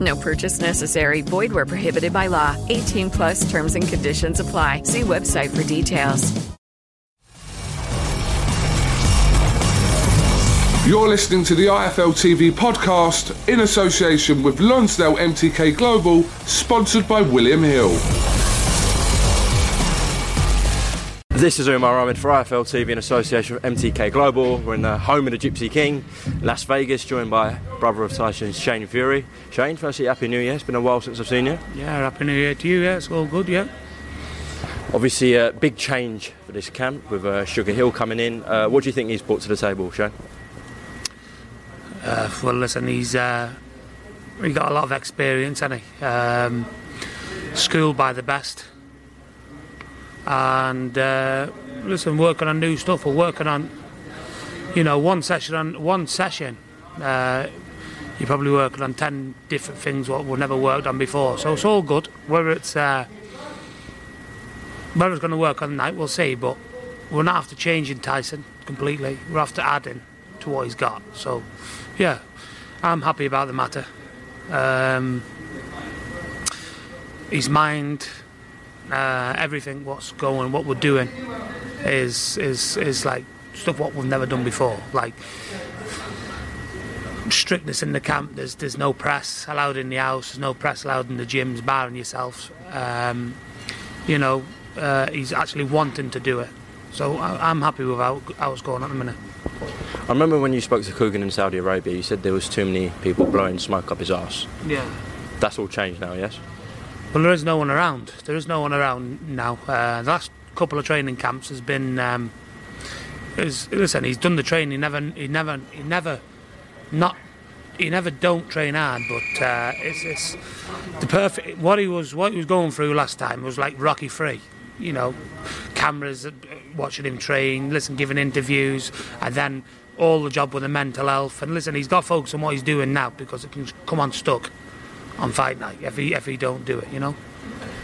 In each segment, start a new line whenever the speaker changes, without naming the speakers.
No purchase necessary. Void where prohibited by law. 18 plus terms and conditions apply. See website for details.
You're listening to the IFL TV podcast in association with Lonsdale MTK Global, sponsored by William Hill.
This is Umar Ahmed for IFL TV in association with MTK Global. We're in the home of the Gypsy King, Las Vegas, joined by brother of Tyson, Shane Fury. Shane, firstly, Happy New Year. It's been a while since I've seen you.
Yeah, Happy New Year to you. Yeah, it's all good. Yeah.
Obviously, a big change for this camp with uh, Sugar Hill coming in. Uh, what do you think he's brought to the table, Shane?
Uh, well, listen, he's uh, he got a lot of experience, hasn't he? Um, schooled by the best, and uh, listen, working on new stuff or working on, you know, one session on one session. Uh, you're probably working on ten different things what we've never worked on before. So it's all good. Whether it's uh, whether it's going to work on the night, we'll see. But we're not after changing Tyson completely. We're after adding to what he's got. So, yeah, I'm happy about the matter. Um, his mind, uh, everything, what's going, what we're doing, is is is like stuff what we've never done before. Like strictness in the camp. There's there's no press allowed in the house. There's no press allowed in the gyms, barring yourselves. Um, you know, uh, he's actually wanting to do it. So I, I'm happy with how, how it's going at the minute.
I remember when you spoke to Kugan in Saudi Arabia, you said there was too many people blowing smoke up his arse.
Yeah.
That's all changed now, yes?
Well, there is no one around. There is no one around now. Uh, the last couple of training camps has been. Um, is, listen, he's done the training. He never, he never, he never, not, he never don't train hard. But uh, it's, it's the perfect. What he was, what he was going through last time was like Rocky Free. You know, cameras uh, watching him train, listen, giving interviews, and then all the job with the mental health. And listen, he's got focus on what he's doing now because it can come unstuck on fight night if he if he don't do it. You know.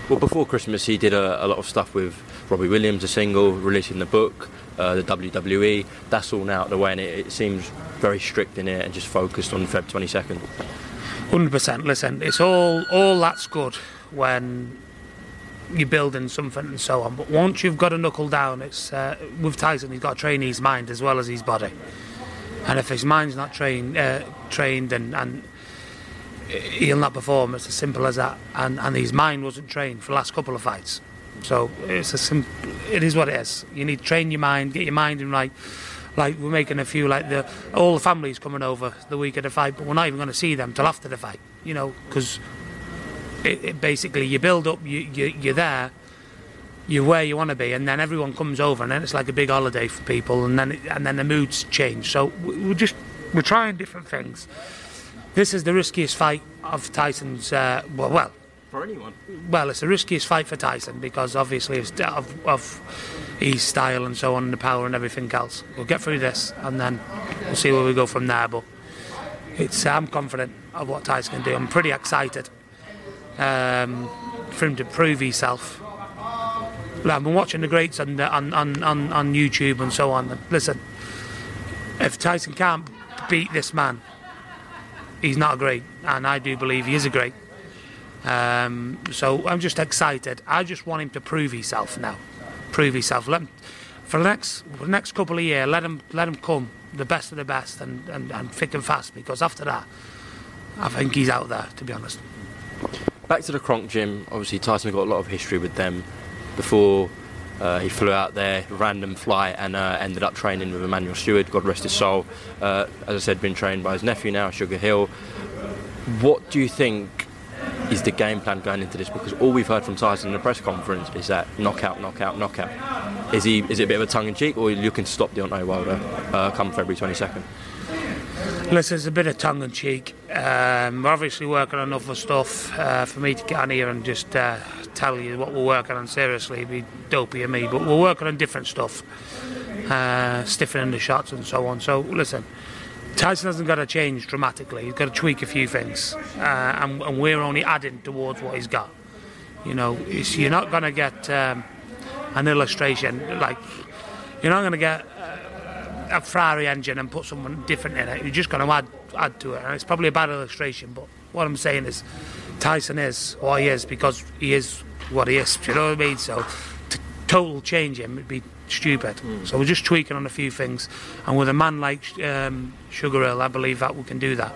Well, before Christmas, he did a, a lot of stuff with Robbie Williams, a single, releasing the book, uh, the WWE. That's all now out of the way, and it, it seems very strict in it and just focused on Feb 22nd.
Hundred percent. Listen, it's all all that's good when you're building something and so on. But once you've got to knuckle down, it's uh, with Tyson. He's got to train his mind as well as his body. And if his mind's not trained, uh, trained and, and he'll not perform. It's as simple as that. And and his mind wasn't trained for the last couple of fights. So it's a sim- It is what it is. You need to train your mind, get your mind in right. Like we're making a few, like the all the families coming over the week of the fight, but we're not even going to see them till after the fight. You know, because it, it basically you build up, you, you you're there, you're where you want to be, and then everyone comes over, and then it's like a big holiday for people, and then it, and then the moods change. So we- we're just we're trying different things. This is the riskiest fight of Tyson's. Uh, well, well,
For anyone.
well, it's the riskiest fight for Tyson because obviously of, of, of his style and so on, and the power and everything else. We'll get through this, and then we'll see where we go from there. But it's I'm confident of what Tyson can do. I'm pretty excited um, for him to prove himself I've been watching the greats on, the, on, on, on, on YouTube and so on. Listen, if Tyson can't beat this man, he's not great, and I do believe he is a great. Um, so I'm just excited. I just want him to prove himself now. Prove himself. Let him, for the next for the next couple of years, let him let him come the best of the best and, and, and thick and fast because after that, I think he's out there. To be honest.
Back to the Kronk gym. Obviously, Tyson got a lot of history with them before uh, he flew out there, random flight, and uh, ended up training with Emanuel Steward, God rest his soul. Uh, as I said, been trained by his nephew now, Sugar Hill. What do you think is the game plan going into this? Because all we've heard from Tyson in the press conference is that knockout, knockout, knockout. Is he? Is it a bit of a tongue in cheek, or are you looking to stop Deontay Wilder uh, come February 22nd?
Listen, it's a bit of tongue in cheek. Um, we're obviously working on other stuff uh, for me to get on here and just uh, tell you what we're working on seriously. It'd be dopey of me, but we're working on different stuff, uh, stiffening the shots and so on. So listen, Tyson hasn't got to change dramatically. He's got to tweak a few things, uh, and, and, we're only adding towards what he's got. You know, you're not going to get um, an illustration like you're not going to get a Ferrari engine and put someone different in it. You're just going to add add to it, and it's probably a bad illustration. But what I'm saying is, Tyson is what he is because he is what he is. Do you know what I mean? So to total change him would be stupid. Mm. So we're just tweaking on a few things, and with a man like um, Sugar Hill, I believe that we can do that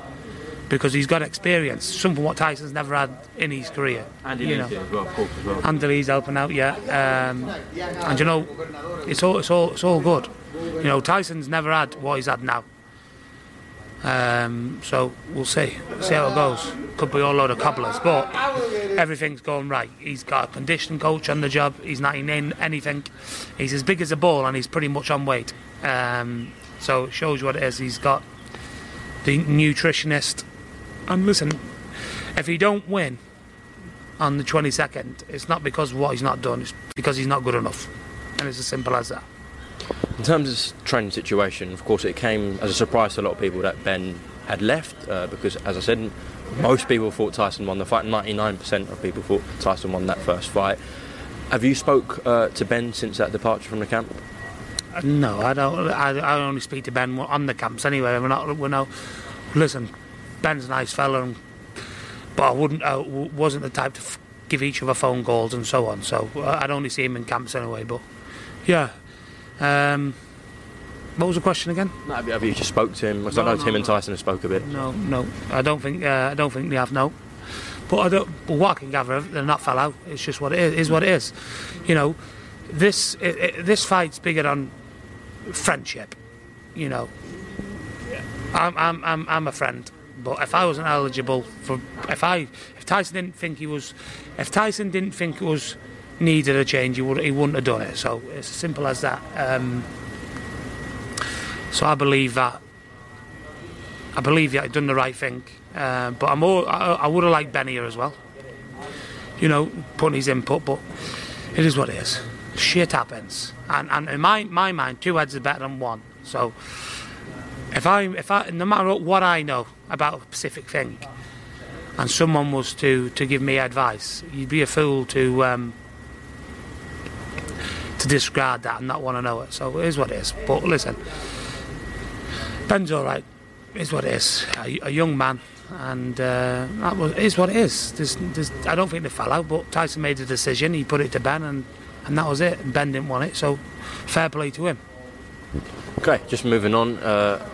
because he's got experience, something what Tyson's never had in his career.
And you know. as well, as well.
Andy's helping out, yeah. Um, and you know, it's all it's all it's all good. You know, Tyson's never had what he's had now. Um, so we'll see, see how it goes. Could be all load of cobblers, but everything's going right. He's got a conditioning coach on the job. He's not in anything. He's as big as a ball, and he's pretty much on weight. Um, so it shows you what it is. He's got the nutritionist. And listen, if he don't win on the 22nd, it's not because what he's not done. It's because he's not good enough, and it's as simple as that.
In terms of training situation, of course, it came as a surprise to a lot of people that Ben had left uh, because, as I said, most people thought Tyson won the fight. 99% of people thought Tyson won that first fight. Have you spoke uh, to Ben since that departure from the camp?
No, I don't. I, I only speak to Ben on the camps anyway. We're not. We're no. Listen, Ben's a nice fella, and, but I wouldn't. I wasn't the type to give each other phone calls and so on. So uh, I'd only see him in camps anyway. But yeah, um, what was the question again?
No, have you just spoke to him? Because no, I know no, Tim and Tyson have spoke a bit.
No, no, I don't think. Uh, I don't think they have. No, but I don't. But what I can gather, they're not fell out. It's just what it is. Is what it is. You know, this it, it, this fight's bigger than friendship. You know, I'm I'm I'm, I'm a friend. But if I wasn't eligible for, if I, if Tyson didn't think he was, if Tyson didn't think it was needed a change, he, would, he wouldn't have done it. So it's as simple as that. Um, so I believe that. I believe that I've done the right thing. Uh, but I'm more, I, I would have liked Ben here as well. You know, putting his input, but it is what it is. Shit happens. And, and in my, my mind, two heads are better than one. So if I, if I, no matter what I know about a specific thing, and someone was to, to give me advice, you'd be a fool to um, to disregard that and not want to know it. So it is what it is. But listen, Ben's all right. It is what it is. A, a young man, and uh, that was is what it is. There's, there's, I don't think they fell out, but Tyson made a decision. He put it to Ben, and, and that was it. And Ben didn't want it, so fair play to him.
Okay, just moving on. Uh,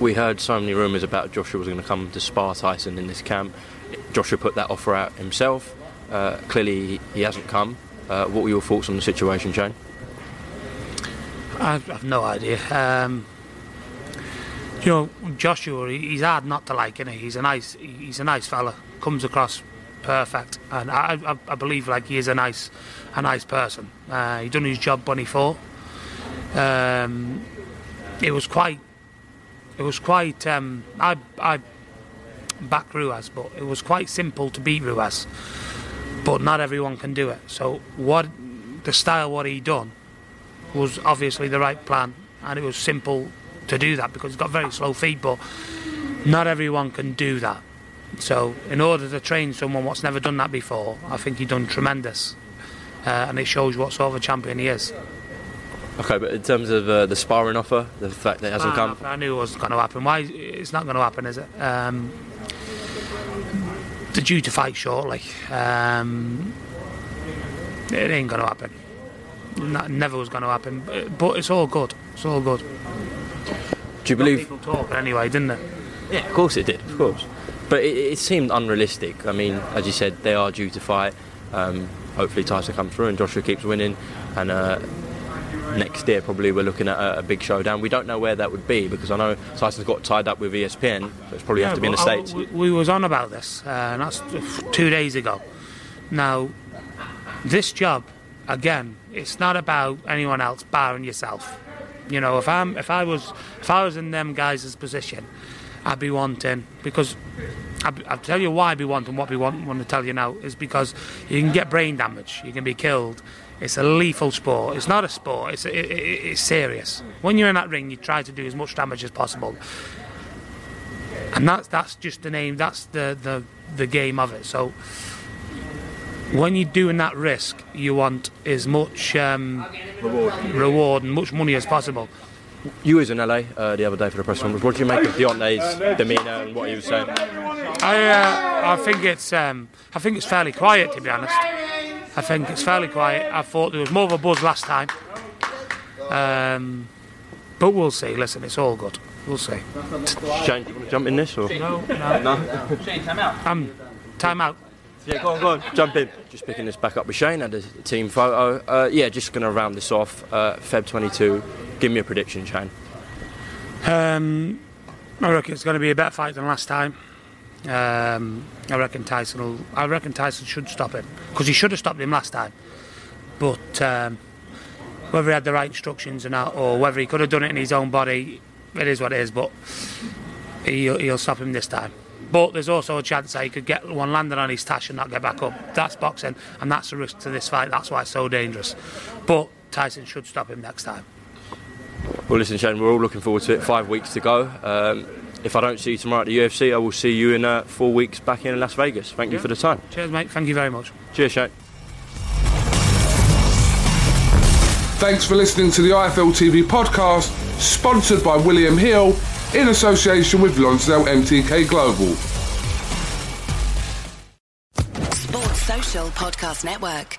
we heard so many rumours about Joshua was going to come to spar Tyson in this camp. Joshua put that offer out himself. Uh, clearly, he hasn't come. Uh, what were your thoughts on the situation, Shane?
I've, I've no idea. Um, you know, Joshua, he's hard not to like, is he? He's a nice, he's a nice fella. Comes across perfect, and I, I, I believe like he is a nice, a nice person. Uh, he done his job when he fought. Um, it was quite, it was quite. Um, I, I back Ruiz, but it was quite simple to beat Ruiz but not everyone can do it. So what the style what he done was obviously the right plan, and it was simple to do that because he's got very slow feet, but not everyone can do that. So in order to train someone what's never done that before, I think he done tremendous. uh, and it shows what sort of a champion he is.
Okay, but in terms of uh, the sparring offer, the fact that it hasn't come,
I knew it wasn't going to happen. Why? It's not going to happen, is it? Um, they're due to fight shortly. Um, it ain't going to happen. That never was going to happen. But, but it's all good. It's all good.
do you believe?
People talking anyway, didn't it?
Yeah, of course it did, of course. But it, it seemed unrealistic. I mean, as you said, they are due to fight. Um, hopefully Tyson comes through and Joshua keeps winning. And uh, next year probably we're looking at a, a big showdown. We don't know where that would be because I know Tyson's got tied up with ESPN, so it's probably have to be in the
I-
States.
we, we was on about this, uh, and that's two days ago. Now, this job, again, it's not about anyone else barring yourself. You know, if I'm, if I was, if I was in them guys' position, I'd be wanting because. I'll, I'll tell you why I'd be wanting what we want, want to tell you now is because you can get brain damage, you can be killed. It's a lethal sport. It's not a sport. It's it, it, it's serious. When you're in that ring, you try to do as much damage as possible and that's that's just the name. That's the the the game of it. So when you're doing that risk, you want as much um, reward. and much money as possible.
You was in LA uh, the other day for the press conference. What do you make of Deontay's demeanour and what he was saying?
I uh, I think it's um, I think it's fairly quiet to be honest. I think it's fairly quiet. I thought there was more of a buzz last time. Um, but we'll see. Listen, it's all good. We'll see.
Shane, do you want to jump in this or?
No, no.
No? Shane, time out.
Um, time out.
Yeah, go on, go on, jump in. Just picking this back up with Shane and the team photo. Uh, yeah, just going to round this off. Uh, Feb 22. Give me a prediction, Shane.
Um, I reckon it's going to be a better fight than last time. Um, I reckon Tyson will. I reckon Tyson should stop him because he should have stopped him last time. But um, whether he had the right instructions or not, or whether he could have done it in his own body, it is what it is. But he'll, he'll stop him this time. But there's also a chance that he could get one landed on his tash and not get back up. That's boxing, and that's the risk to this fight. That's why it's so dangerous. But Tyson should stop him next time.
Well, listen, Shane, we're all looking forward to it. Five weeks to go. Um, if I don't see you tomorrow at the UFC, I will see you in uh, four weeks back in Las Vegas. Thank you for the time.
Cheers, mate. Thank you very much.
Cheers, Shane.
Thanks for listening to the IFL TV podcast, sponsored by William Hill in association with Lonsdale MTK Global.
Sports Social Podcast Network.